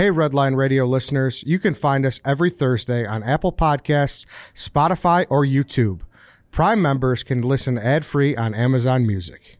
Hey, Redline Radio listeners, you can find us every Thursday on Apple Podcasts, Spotify, or YouTube. Prime members can listen ad free on Amazon Music.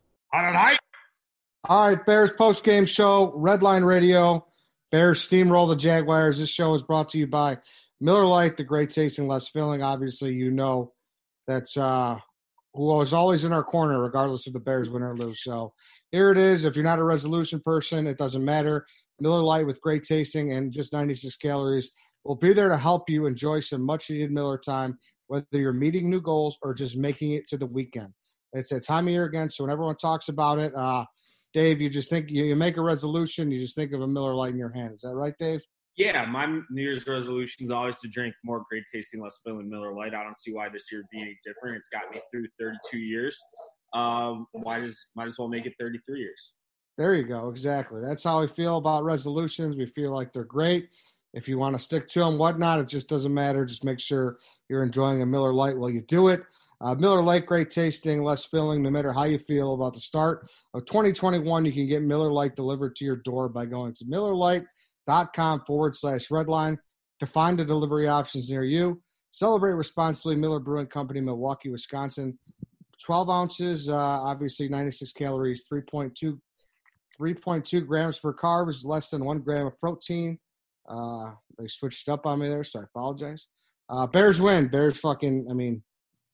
All right. All right, Bears post game show, Redline Radio. Bears steamroll the Jaguars. This show is brought to you by Miller Lite, the great tasting, less filling. Obviously, you know that's uh, who is always in our corner, regardless if the Bears win or lose. So here it is. If you're not a resolution person, it doesn't matter. Miller Lite with great tasting and just 96 calories will be there to help you enjoy some much needed Miller time, whether you're meeting new goals or just making it to the weekend. It's that time of year again. So when everyone talks about it, uh, Dave, you just think you, you make a resolution, you just think of a Miller Lite in your hand. Is that right, Dave? Yeah, my New Year's resolution is always to drink more great tasting, less filling Miller Lite. I don't see why this year would be any different. It's got me through 32 years. Um, why does might as well make it 33 years? There you go. Exactly. That's how we feel about resolutions. We feel like they're great. If you want to stick to them, whatnot, it just doesn't matter. Just make sure you're enjoying a Miller Lite while you do it. Uh, Miller Lite, great tasting, less filling. No matter how you feel about the start of 2021, you can get Miller Lite delivered to your door by going to MillerLite.com forward slash redline to find the delivery options near you. Celebrate responsibly. Miller Brewing Company, Milwaukee, Wisconsin. 12 ounces, uh, obviously 96 calories, 3.2 3.2 grams per carb is less than one gram of protein. Uh, they switched up on me there, so I apologize. Uh, Bears win. Bears fucking, I mean,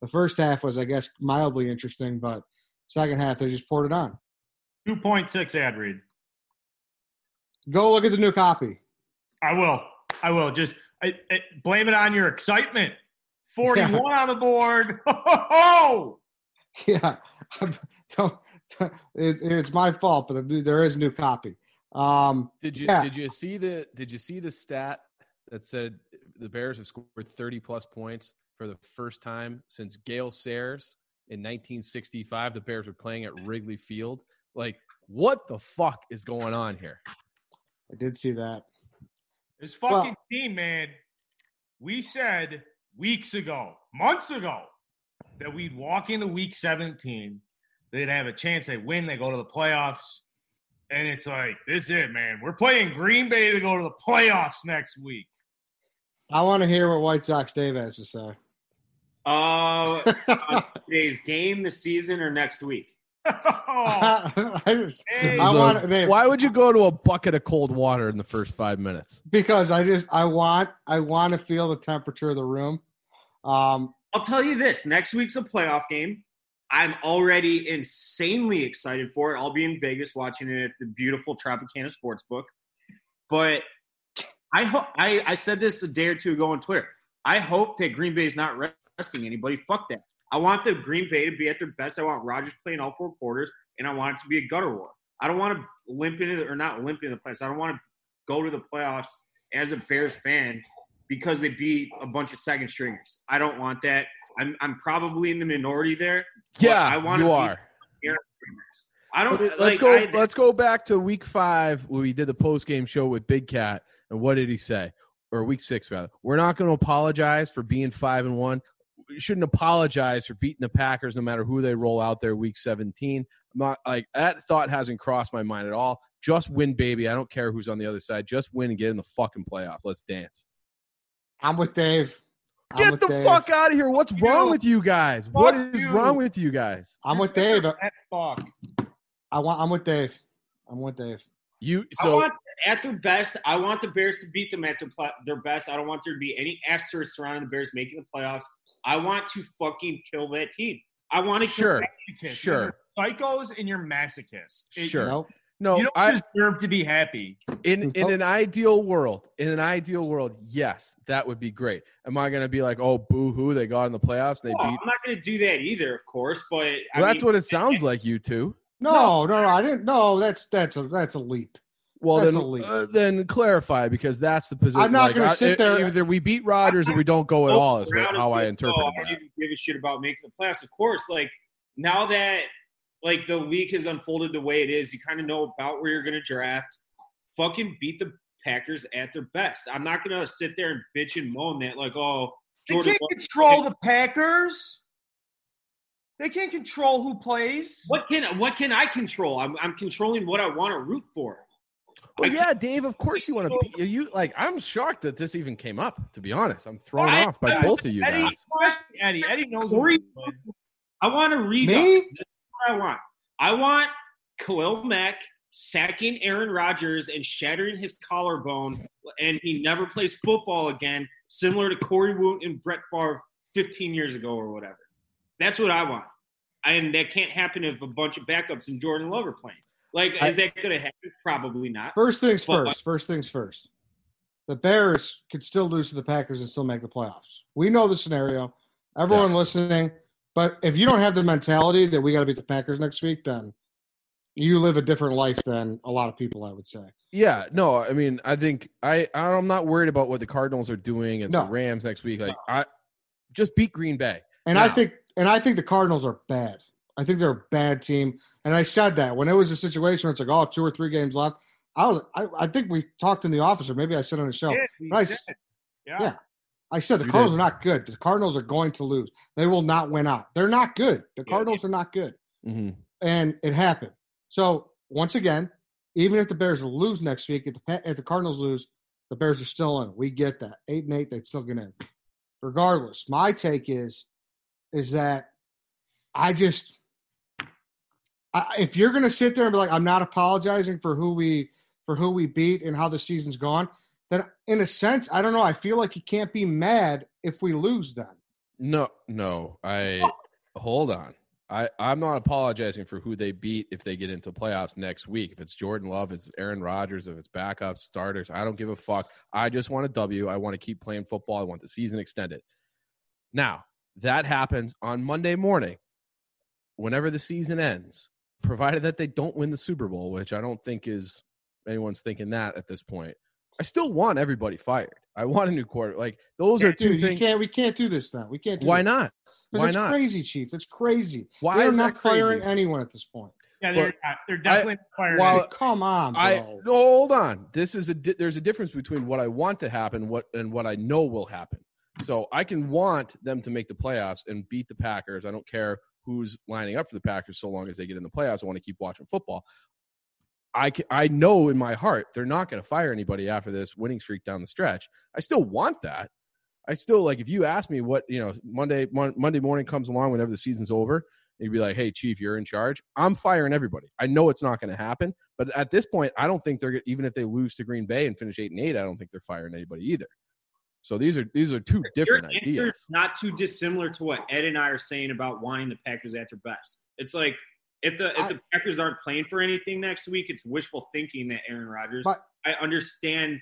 the first half was, I guess, mildly interesting, but second half they just poured it on. 2.6 ad read. Go look at the new copy. I will. I will. Just I, I, blame it on your excitement. 41 yeah. on the board. Oh, yeah. Don't, it, it's my fault, but there is new copy. Um, did you yeah. did you see the did you see the stat that said the Bears have scored 30 plus points for the first time since Gale Sayers in 1965. The Bears were playing at Wrigley Field. Like, what the fuck is going on here? I did see that. This fucking well, team, man. We said weeks ago, months ago, that we'd walk into week 17, they'd have a chance, they win, they go to the playoffs. And it's like, this is it, man. We're playing Green Bay to go to the playoffs next week. I want to hear what White Sox Dave has to say. Uh, today's game, the season, or next week? I, just, I want, they, why would you go to a bucket of cold water in the first five minutes? Because I just I want I want to feel the temperature of the room. Um, I'll tell you this: next week's a playoff game. I'm already insanely excited for it. I'll be in Vegas watching it at the beautiful Tropicana Sportsbook. But I hope I, I said this a day or two ago on Twitter. I hope that Green Bay is not resting anybody. Fuck that. I want the Green Bay to be at their best. I want Rodgers playing all four quarters, and I want it to be a gutter war. I don't want to limp into the, or not limp into the playoffs. I don't want to go to the playoffs as a Bears fan because they beat a bunch of second stringers. I don't want that. I'm I'm probably in the minority there. Yeah, I want you are. I don't. Let's like, go. I, let's go back to week five where we did the post game show with Big Cat, and what did he say? Or week six rather. We're not going to apologize for being five and one you shouldn't apologize for beating the Packers no matter who they roll out there week 17. I'm not like that thought hasn't crossed my mind at all. Just win, baby. I don't care who's on the other side. Just win and get in the fucking playoffs. Let's dance. I'm with Dave. I'm Get with the Dave. fuck out of here. What's You. wrong with you guys? What Fuck is you. wrong with you guys? I'm with Dave. That fuck. I want. I'm with Dave. I'm with Dave. You I so want at their best. I want the Bears to beat them at their their best. I don't want there to be any asterisk surrounding the Bears making the playoffs. I want to fucking kill that team. I want to sure, Masochists. sure, You're psychos and you're masochists. It- sure. Nope. No, You don't I, deserve to be happy. in in an ideal world, in an ideal world, yes, that would be great. Am I going to be like, oh, boo hoo, they got in the playoffs and they Oh, beat? I'm not going to do that either, of course. But I Well, that's mean, what it sounds like. You two. No, no, no. I didn't. No, that's that's a that's a leap. Well, That's then, uh, then clarify because that's the position. I'm not gonna sit e- there- Either we beat Rodgers or we don't go at all. Is how I interpret Oh, I that. don't even give a shit about making the playoffs. Of course, like now that like the league has unfolded the way it is, you kind of know about where you're going to draft. Fucking beat the Packers at their best. I'm not going to sit there and bitch and moan that like, oh, They can't control the Packers. They can't control who plays. What can what can I control? I'm I'm controlling what I want to root for. Well, yeah, Dave. Of course you want to be. You like. I'm shocked that this even came up. To be honest, I'm thrown I- off by I- both of you Eddie, guys. Eddie, Eddie knows Corey- what he's doing. I want to redux. This is what I want. I want Khalil Mack sacking Aaron Rodgers and shattering his collarbone, and he never plays football again, similar to Corey Wootton and Brett Favre 15 years ago or whatever. That's what I want. And that can't happen if a bunch of backups and Jordan Love are playing. Like, I- is that going to happen? Probably not. First things Well, first. First things first. The Bears could still lose to the Packers and still make the playoffs. We know the scenario. Everyone listening, but if you don't have the mentality that we got to beat the Packers next week, then you live a different life than a lot of people. I would say. Yeah, no, I mean, I think I I'm not worried about what the Cardinals are doing against No. the Rams next week. Like, I just beat Green Bay. And I think and I think the Cardinals are bad. I think they're a bad team. And I said that when it was a situation where it's like, oh, two or three games left. I was I, I think we talked in the office, or maybe I said on the show. Yeah, he Right. Yeah. Yeah. I said the You Cardinals did. are not good. The Cardinals are going to lose. They will not win out. They're not good. The Yeah. Cardinals are not good. hmm And it happened. So once again, even if the Bears lose next week, if the if the Cardinals lose, the Bears are still in. We get that. Eight and eight, they'd still get in. Regardless, my take is is that I just I, if you're going to sit there and be like, I'm not apologizing for who we for who we beat and how the season's gone, then in a sense, I don't know. I feel like you can't be mad if we lose. Then No, no, I hold on. I I'm not apologizing for who they beat if they get into playoffs next week. If it's Jordan Love, if it's Aaron Rodgers, if it's backups, starters, I don't give a fuck. I just want a W. I want to keep playing football. I want the season extended. Now that happens on Monday morning, whenever the season ends, provided that they don't win the Super Bowl, which I don't think is anyone's thinking that at this point. I still want everybody fired. I want a new quarter. Like those are two dude, things. can't. We can't do this. Then we can't. Do Why this. not? Why it's not? crazy, Chiefs. It's crazy. Why They're is not crazy? firing anyone at this point. Yeah, they're, But not. they're definitely not firing. while- anyone. Come on, bro. I no, hold on. This is a di- there's a difference between what I want to happen, what and what I know will happen. So I can want them to make the playoffs and beat the Packers. I don't care who's lining up for the Packers, so long as they get in the playoffs. I want to keep watching football. I ca- I know in my heart they're not going to fire anybody after this winning streak down the stretch. I still want that. I still like if you ask me what you know Monday Mon- Monday morning comes along whenever the season's over. You'd be like, "Hey, chief, you're in charge." I'm firing everybody. I know it's not going to happen, but at this point, I don't think they're even if they lose to Green Bay and finish eight and eight. I don't think they're firing anybody either. So these are these are two different Your ideas. not too dissimilar to what Ed and I are saying about wanting the Packers at their best. It's like if the if the Packers aren't playing for anything next week, it's wishful thinking that Aaron Rodgers. But- I understand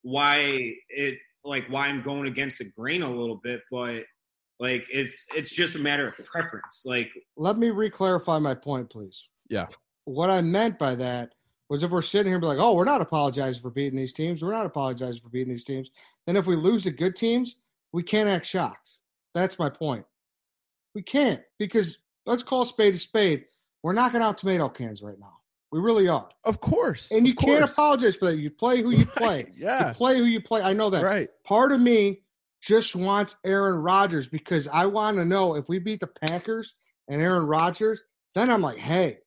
why it like why I'm going against the grain a little bit, but like it's it's just a matter of preference. Like Let me re-clarify my point, please. Yeah. What I meant by that was if we're sitting here and be like, "Oh, we're not apologizing for beating these teams. We're not apologizing for beating these teams." Then if we lose to good teams, we can't act shocked. That's my point. We can't because let's call spade a spade. We're knocking out tomato cans right now. We really are. Of course, And you can't course. apologize for that. You play who you play. Yeah, You play who you play. I know that. right. Part of me just wants Aaron Rodgers because I want to know if we beat the Packers and Aaron Rodgers, then I'm like, hey,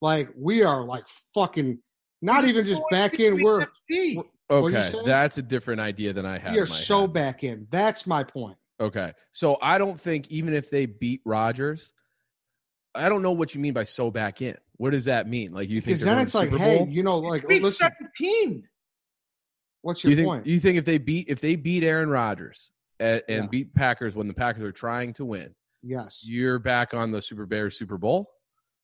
like we are like fucking not even just back in. We're What are Okay, that's a different idea than I have. we are so head. back in. That's my point. Okay. So I don't think even if they beat Rodgers, I don't know what you mean by so back in. What does that mean? Like you think Because then it's to like, Super hey, you know, like Week listen, 17. what's you your think point? you think if they beat if they beat Aaron Rodgers and, and Yeah. beat Packers when the Packers are trying to win, yes. you're back on the Super Bears Super Bowl?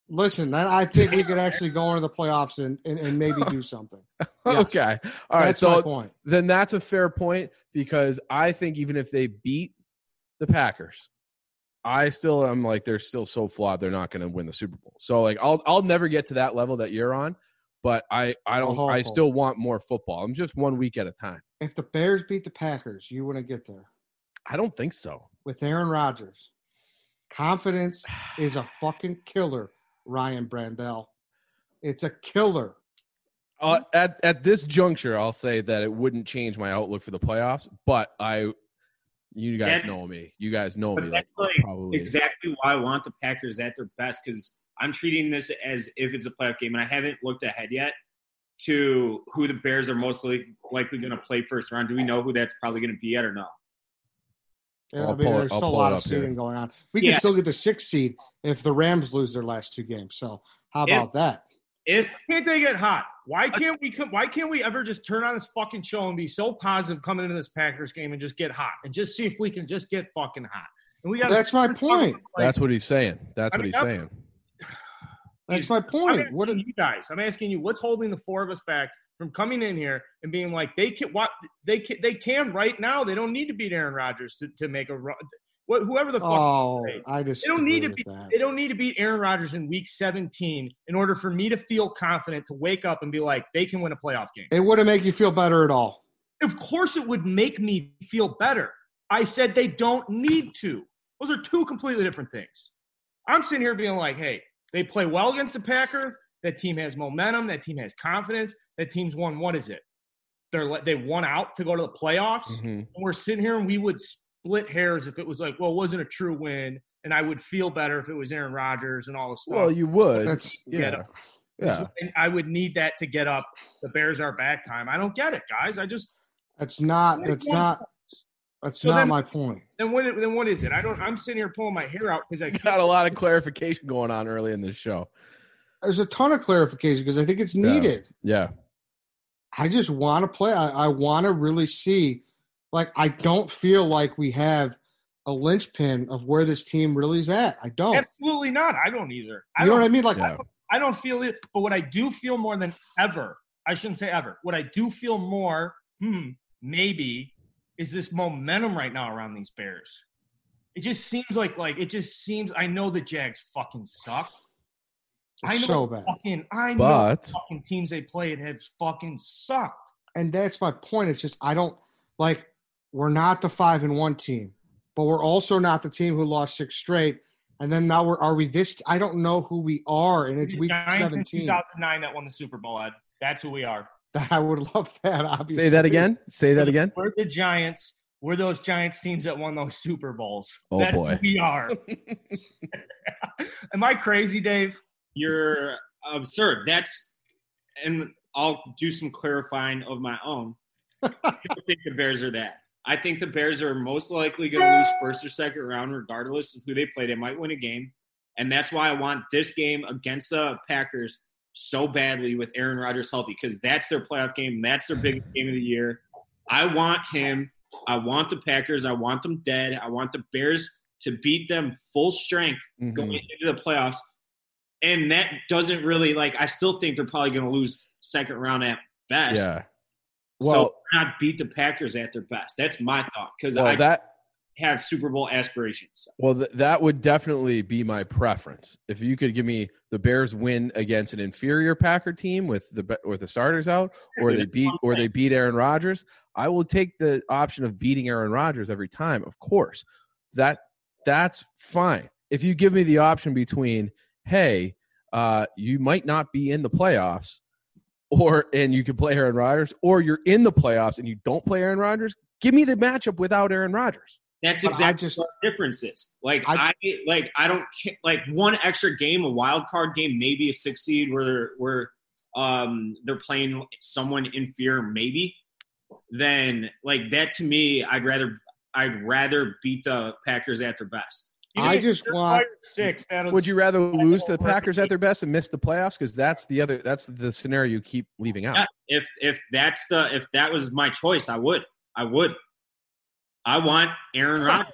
Listen, I think we could actually go into the playoffs and, and, and maybe do something. Yes. Okay. All right. That's So then that's a fair point because I think even if they beat the Packers, I still am like they're still so flawed they're not going to win the Super Bowl. So like I'll I'll never get to that level that you're on, but I I don't Oh. I still want more football. I'm just one week at a time. If the Bears beat the Packers, you wouldn't get there I don't think so. with Aaron Rodgers. Confidence is a fucking killer, Ryan Brandell. It's a killer. Uh, at at this juncture, I'll say that it wouldn't change my outlook for the playoffs. But I, you guys That's- know me. You guys know me. that's Like, like probably exactly why I want the Packers at their best because I'm treating this as if it's a playoff game, and I haven't looked ahead yet to who the Bears are most likely going to play first round. Do we know who that's probably going to be yet or no? Yeah, I'll I mean, pull it- there's still a lot of up here. seeding going on. We Yeah. can still get the sixth seed if the Rams lose their last two games. So how If- about that? If Can't they get hot? Why can't we? come- Why can't we ever just turn on this fucking show and be so positive coming into this Packers game and just get hot and just see if we can just get fucking hot? And we got. That's my point. that's what he's saying. That's I what mean, he's I'm- saying. That's my I'm point. asking What? you guys? I'm asking you. What's holding the four of us back from coming in here and being like they can? What they can? They can right now. They don't need to beat Aaron Rodgers to, to make a run. What, whoever the fuck. Oh. I just They don't need to be. that. They don't need to beat Aaron Rodgers in Week 17 in order for me to feel confident to wake up and be like, they can win a playoff game. It wouldn't make you feel better at all. Of course, it would make me feel better. I said they don't need to. Those are two completely different things. I'm sitting here being like, hey, they play well against the Packers. That team has momentum. That team has confidence. That team's won. What is it? They're le- they won out to go to the playoffs. Mhm. And we're sitting here and we would split hairs if it was like, well, it wasn't a true win, and I would feel better if it was Aaron Rodgers and all this stuff. Well, you would. That's yeah. This- Yeah. I would need that to get up. The Bears are back time. I don't get it, guys. I just that's not. That's not. That's So not then- my point. then what? Then what is it? I don't. I'm sitting here pulling my hair out because I Got a lot of clarification going on early in this show. There's a ton of clarification because I think it's needed. Yeah. I just want to play. I, I want to really see. Like, I don't feel like we have a linchpin of where this team really is at. I don't. absolutely not. I don't either. I you know don't. what I mean? Like, Yeah. I don't feel it. But what I do feel more than ever, I shouldn't say ever. What I do feel more, hmm, maybe, is this momentum right now around these Bears. It just seems like like it just seems. I know the Jags fucking suck. I know so bad. fucking. I know But fucking teams they played have fucking sucked. and that's my point. It's just I don't like we're not the five and one team, but we're also not the team who lost six straight. And then now we're are we this? I don't know who we are, and it's week Giants seventeen. 2009 that won the Super Bowl, Ed. That's who we are. I would love that. Obviously, say that again. Say that again. We're the Giants. We're those Giants teams that won those Super Bowls. Oh, That's boy. who we are. Am I crazy, Dave? You're absurd, that's and I'll do some clarifying of my own. I don't think the Bears are that. I think the Bears are most likely going to lose first or second round, regardless of who they play. They might win a game, and that's why I want this game against the Packers so badly with Aaron Rodgers healthy because that's their playoff game. That's their biggest game of the year. I want him. I want the Packers. I want them dead. I want the Bears to beat them full strength Mhm. going into the playoffs. And that doesn't really like. I still think they're probably going to lose second round at best. Yeah. so Well, not beat the Packers at their best. That's my thought because well, I that have Super Bowl aspirations. well th- that would definitely be my preference. If you could give me the Bears win against an inferior Packer team with the with the starters out, or they beat or they beat Aaron Rodgers, I will take the option of beating Aaron Rodgers every time. Of course, that that's fine. If you give me the option between, hey, uh, you might not be in the playoffs, or and you can play Aaron Rodgers, or you're in the playoffs and you don't play Aaron Rodgers, give me the matchup without Aaron Rodgers. That's exactly just- what the difference is. Like I- I, like I don't ca- like one extra game, a wild card game, maybe a six seed where they're where um they're playing someone inferior, maybe. Then like that to me, I'd rather I'd rather beat the Packers at their best. Even I just they're want- six. That'll Would you rather lose to the Packers at their best and miss the playoffs? Because that's the other that's the scenario you keep leaving out. Yeah, if if that's the if that was my choice, I would. I would. I want Aaron Rodgers.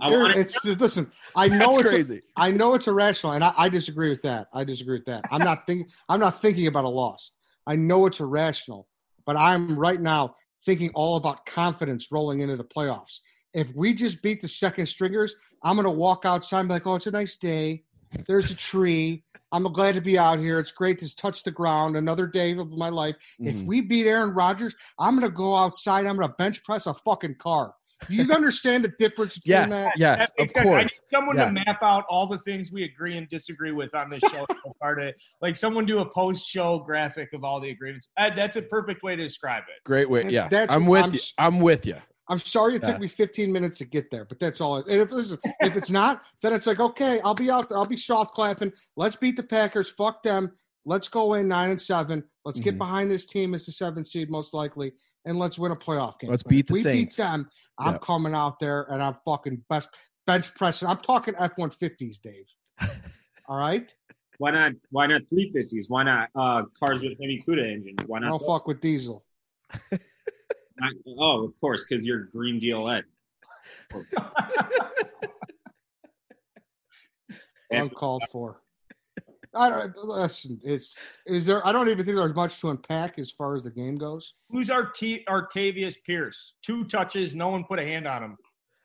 I Aaron, want it. it's listen. I know That's it's crazy. I know it's irrational, and I, I disagree with that. I disagree with that. I'm not thinking. I'm not thinking about a loss. I know it's irrational, but I'm right now thinking all about confidence rolling into the playoffs. If we just beat the second stringers, I'm going to walk outside and be like, "Oh, it's a nice day. There's a tree. I'm glad to be out here. It's great to touch the ground. Another day of my life. If Mhm. we beat Aaron Rodgers, I'm gonna go outside. I'm gonna bench press a fucking car. Do you understand the difference between Yes, that? yes, That of makes sense. I need someone Yes. to map out all the things we agree and disagree with on this show. so far to- like someone do a post-show graphic of all the agreements. Uh, that's a perfect way to describe it. Great way. Yeah, I'm with I'm you. I'm with you. I'm sorry it Yeah. took me 15 minutes to get there, but that's all. And if listen, if it's not, then it's like okay, I'll be out there. I'll be soft clapping. Let's beat the Packers. Fuck them. Let's go in nine and seven. Let's get Mhm. behind this team as the seventh seed, most likely, and let's win a playoff game. Let's But beat if the we Saints. beat them. I'm Yep. coming out there and I'm fucking best bench pressing. I'm talking F-150s, Dave. all right, Why not? Why not 350s? Why not uh, cars with heavy CUDA engines? Why I not? don't fuck with diesel. not- oh, of course, because you're Green Deal Ed. Uncalled for. I don't listen. It's is there? I don't even think there's much to unpack as far as the game goes. Who's our T- Artavis Pierce? Two touches, no one put a hand on him.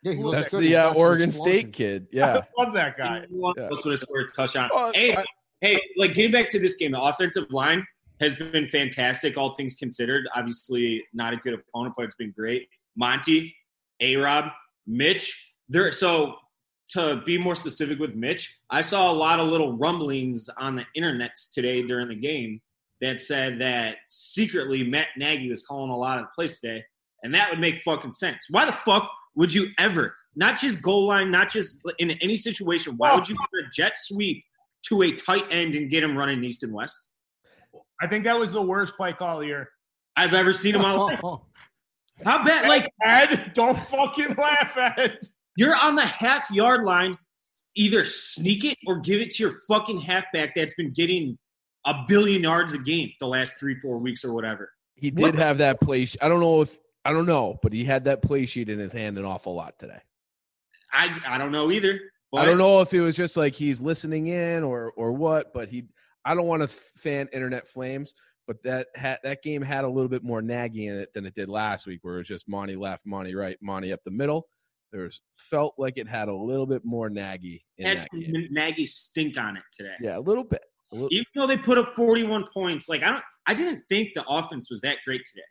Yeah, he looks That's good. the uh, Oregon. State kid. Yeah. I love that guy. Anyone Yeah. else would have scored a touchdown. Well, hey, I- hey, like getting back to this game, the offensive line has been fantastic, all things considered. Obviously, not a good opponent, but it's been great. Monty, A Rob, Mitch. There so to be more specific with Mitch, I saw a lot of little rumblings on the internets today during the game that said that secretly Matt Nagy was calling a lot of the plays today, and that would make fucking sense. Why the fuck would you ever, not just goal line, not just in any situation, why would you put a jet sweep to a tight end and get him running east and west? I think that was the worst play call of year. I've ever seen in my life. How bad? Like Ed, don't fucking laugh at it. you're on the half yard line, either sneak it or give it to your fucking halfback that's been getting a billion yards a game the last three, four weeks or whatever. He What did have that play. I don't know if I don't know, but he had that play sheet in his hand an awful lot today. I I don't know either. But I don't know if it was just like he's listening in or or what, but he. I don't want to fan internet flames, but that had that game had a little bit more Nagy in it than it did last week, where it was just Monty left, Monty right, Monty up the middle. There's felt like it had a little bit more Nagy in had some. Nagy stink on it today. Yeah, a little bit. A little, Even though they put up 41 points, like I don't, I didn't think the offense was that great today,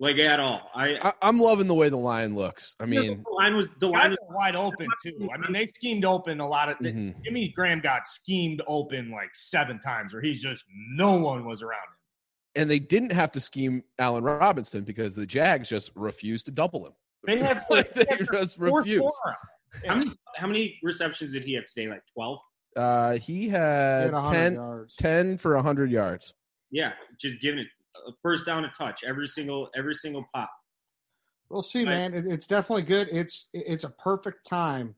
like at all. I, I, I'm loving the way the line looks. I mean, the line was the line was wide open too. I mean, they schemed open a lot of. mhm. Jimmy Graham got schemed open like seven times, where he's just no one was around him. and they didn't have to scheme Allen Robinson because the Jags just refused to double him. They had Like, they just four refused. four. how many how many receptions did he have today? Like 12. Uh, he He had had 100 10, yards. 10 for 100 yards. Yeah, just giving it a first down a touch every single every single pop. We'll see, Right. man. It, it's definitely good. It's it's a perfect time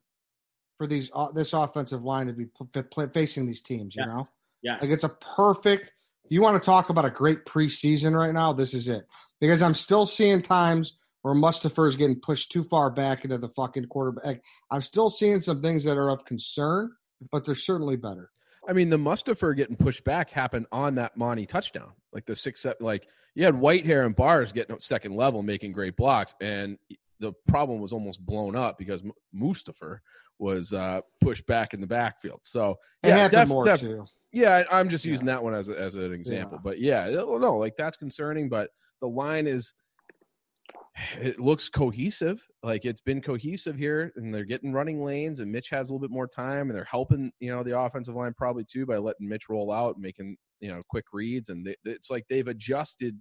for these uh, this offensive line to be p- p- facing these teams. You Yes. know, yeah, like it's a perfect. You want to talk about a great preseason right now? This is it because I'm still seeing times where Mustipher is getting pushed too far back into the fucking quarterback. I'm still seeing some things that are of concern, but they're certainly better. I mean, the Mustipher getting pushed back happened on that Monty touchdown. Like the six, like you had Whitehair and Bars getting second level, making great blocks, and the problem was almost blown up because M- Mustipher was uh, pushed back in the backfield. So yeah, def- more def- too. Yeah, I'm just Yeah. using that one as a, as an example. Yeah. But yeah, no, like that's concerning. But the line is, it looks cohesive. Like it's been cohesive here, and they're getting running lanes, and Mitch has a little bit more time, and they're helping you know the offensive line probably too by letting Mitch roll out, and making you know quick reads, and they, it's like they've adjusted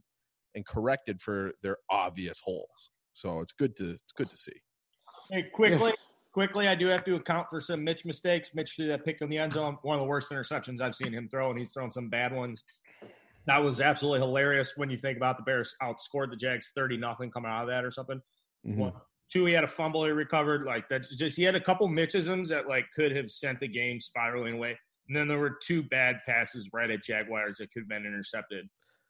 and corrected for their obvious holes. So it's good to it's good to see. Hey, quickly, quickly, I do have to account for some Mitch mistakes. Mitch threw that pick in the end zone, one of the worst interceptions I've seen him throw, and he's thrown some bad ones. That was absolutely hilarious when you think about the Bears outscored the Jags thirty nothing coming out of that or something. Mhm. One. Two, he had a fumble he recovered. Like that, just he had a couple Mitchisms that like could have sent the game spiraling away. And then there were two bad passes right at Jaguars that could have been intercepted.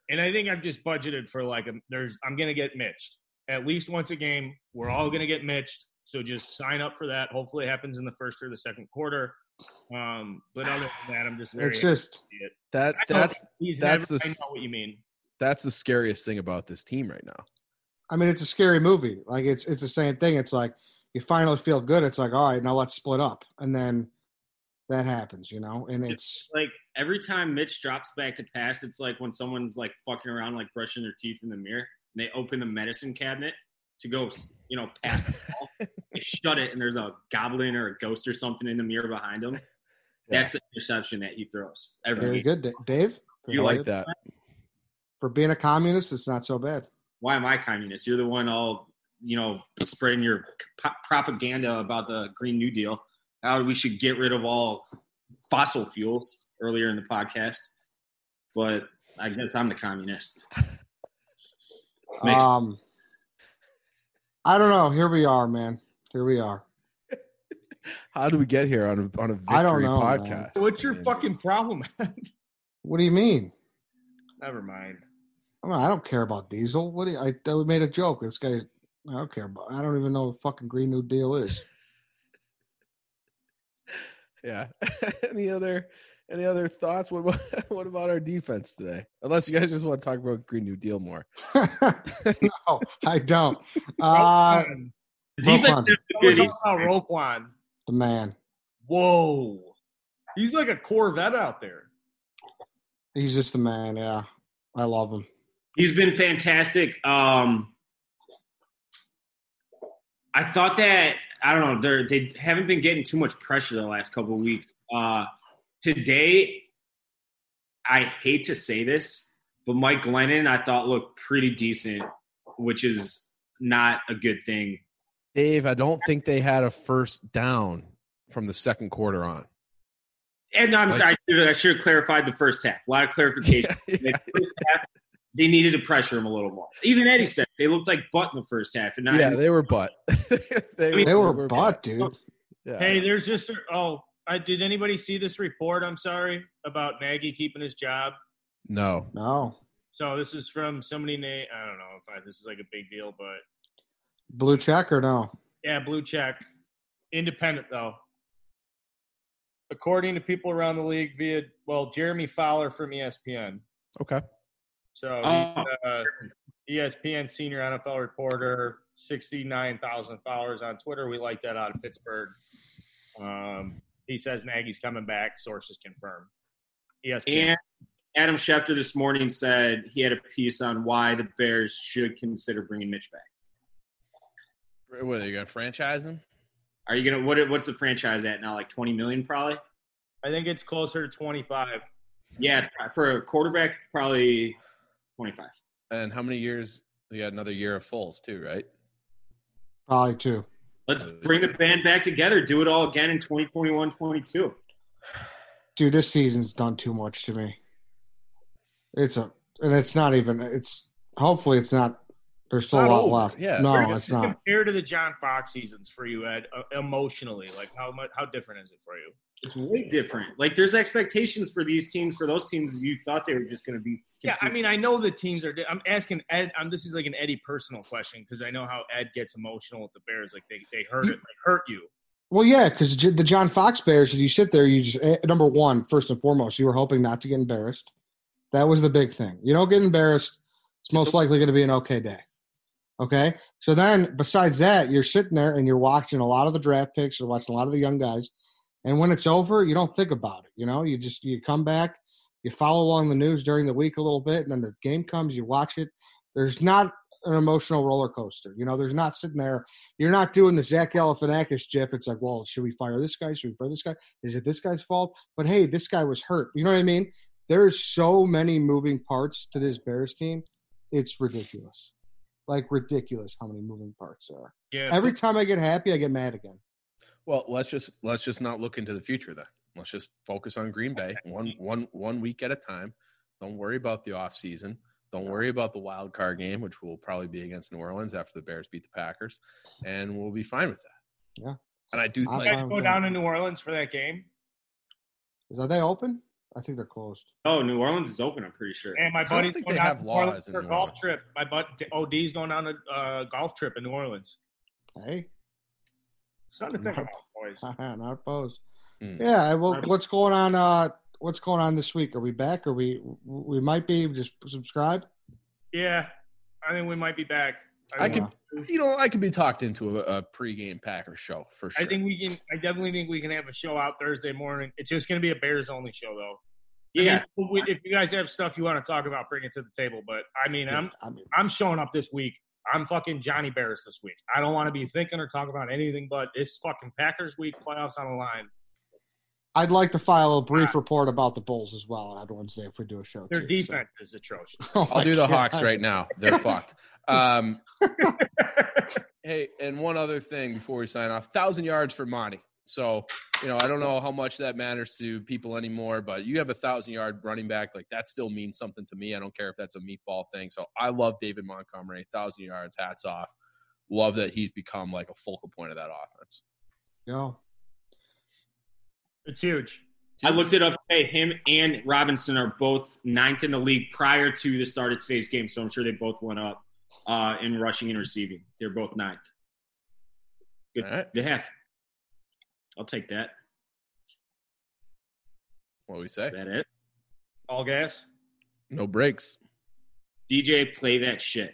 And I think I've just budgeted for like a, there's I'm gonna get mitched at least once a game. We're all gonna get mitched. So just sign up for that. Hopefully it happens in the first or the second quarter. Um, but other than that, I'm just very It's just happy to see it. That that's he's that's never, the I s- know what you mean. that's the scariest thing about this team right now. I mean, it's a scary movie. Like it's it's the same thing. It's like you finally feel good. It's like, all right, now let's split up, and then that happens, you know, and it's like every time Mitch drops back to pass, it's like when someone's like fucking around, like brushing their teeth in the mirror, and they open the medicine cabinet to go, you know, pass the ball. they shut it, and there's a goblin or a ghost or something in the mirror behind them. Yeah. That's the interception that he throws every very week. good, Da- Dave. You like that. For being a communist, it's not so bad. Why am I communist? You're the one all, you know, spreading your p- propaganda about the Green New Deal. How we should get rid of all fossil fuels earlier in the podcast. But I guess I'm the communist. Makes- Um, I don't know. Here we are, man. Here we are. How do we get here on a on a victory I don't know, man. podcast? What's your Man. fucking problem? What do you mean? Never mind. I, mean, I don't care about diesel. What do you, I, I made a joke. This guy, I don't care about. I don't even know what fucking Green New Deal is. Yeah. any other any other thoughts? What about what about our defense today? Unless you guys just want to talk about Green New Deal more. no, I don't. Uh, Roquan. The defense Roquan's We're talking about Roquan. the man. Whoa. He's like a Corvette out there. He's just the man. Yeah, I love him. He's been fantastic. Um, I thought that I don't know they're, they haven't been getting too much pressure the last couple of weeks. Uh, today, I hate to say this, but Mike Glennon I thought looked pretty decent, which is not a good thing. Dave, I don't think they had a first down from the second quarter on. And I'm Like- sorry, I should, have clarified the first half. A lot of clarification. Yeah, The first half, they needed to pressure him a little more. Even Eddie said they looked like butt in the first half, and not yeah, they were butt. they, mean, They were butt, dude. Yeah. Hey, there's just oh, I did anybody see this report? I'm sorry about Nagy keeping his job. no. No, So this is from somebody named I don't know if I, this is like a big deal, but blue check or no? yeah, blue check, independent though. According to people around the league, via well, Jeremy Fowler from ESPN. Okay. So Oh. he's, uh, ESPN senior NFL reporter, sixty-nine thousand followers on Twitter. We like that out of Pittsburgh. Um, he says Nagy's coming back. Sources confirm. ESPN. And Adam Schefter this morning said he had a piece on why the Bears should consider bringing Mitch back. What are you going to franchise him? Are you gonna what? What's the franchise at now? Like twenty million, probably. I think it's closer to twenty-five. Yeah, for a quarterback, it's probably twenty-five. And how many years? You got another year of Foles, too, right? Probably two. Let's bring the band back together. Do it all again in 2021, 22. Dude, this season's done too much to me. It's a, and it's not even. It's hopefully it's not. There's still Not a lot over, left. yeah. no, it's it not. Compare to the John Fox seasons for you, Ed, uh, emotionally, like how much, how different is it for you? It's way different. Like there's expectations for these teams. For those teams, you thought they were just going to be. Yeah, I mean, I know the teams are. I'm asking Ed. I'm, this is like an Eddie personal question because I know how Ed gets emotional with the Bears. Like they, they hurt it, like hurt you. Well, yeah, because the John Fox Bears, if you sit there, you just eh, number one, first and foremost, you were hoping not to get embarrassed. That was the big thing. You don't get embarrassed. It's most likely going to be an okay day. Okay. So then, besides that, you're sitting there and you're watching a lot of the draft picks. You're watching a lot of the young guys, and when it's over, you don't think about it. You know, you just you come back, you follow along the news during the week a little bit, and then the game comes, you watch it. There's not an emotional roller coaster. You know, there's not sitting there you're not doing the Zach Galifianakis gif. It's like, well, should we fire this guy? Should we fire this guy? Is it this guy's fault? But hey, this guy was hurt. You know what I mean? There's so many moving parts to this Bears team. It's ridiculous. Like ridiculous how many moving parts there are. Yeah. Every time I get happy, I get mad again. Well, let's just let's just not look into the future then. Let's just focus on Green Bay one one one week at a time. Don't worry about the off season. Don't worry about the wild card game, which will probably be against New Orleans after the Bears beat the Packers, and we'll be fine with that. Yeah. And I do I'm think guys fine go down to New Orleans for that game. Is are they open? I think they're closed. Oh, New Orleans is open. I'm pretty sure. And my I buddy's think going they have to Orleans laws for a golf Orleans. trip. My bud OD's going on a uh, golf trip in New Orleans. Hey, Something to think about, boys. not opposed. Hmm. Yeah. Well, what's going on? Uh, what's going on this week? Are we back? Are we? We might be. Just subscribe. Yeah, I think we might be back. I think- can, you know, I could be talked into a, a pregame Packers show for sure. I think we can. I definitely think we can have a show out Thursday morning. It's just going to be a Bears only show, though. I Yeah. mean, we- if you guys have stuff you want to talk about, bring it to the table. But I mean, I'm I mean, I'm showing up this week. I'm fucking Johnny Bears this week. I don't want to be thinking or talking about anything but it's fucking Packers week, playoffs on the line. I'd like to file a brief report about the Bulls as well on Wednesday if we do a show. Their too, so. defense is atrocious. Oh I'll do the God. Hawks right now. They're fucked. Um, hey, and one other thing before we sign off: thousand yards for Monty. So, you know, I don't know how much that matters to people anymore, but you have a thousand yard running back, like that still means something to me. I don't care if that's a meatball thing. So I love David Montgomery, thousand yards, hats off. Love that he's become like a focal point of that offense. Yeah. It's huge. I looked it up. Hey, him and Robinson are both ninth in the league prior to the start of today's game, so I'm sure they both went up uh, in rushing and receiving. They're both ninth. Good. All right. They have. I'll take that. What do we say? Is that it? All gas. No brakes. DJ, play that shit.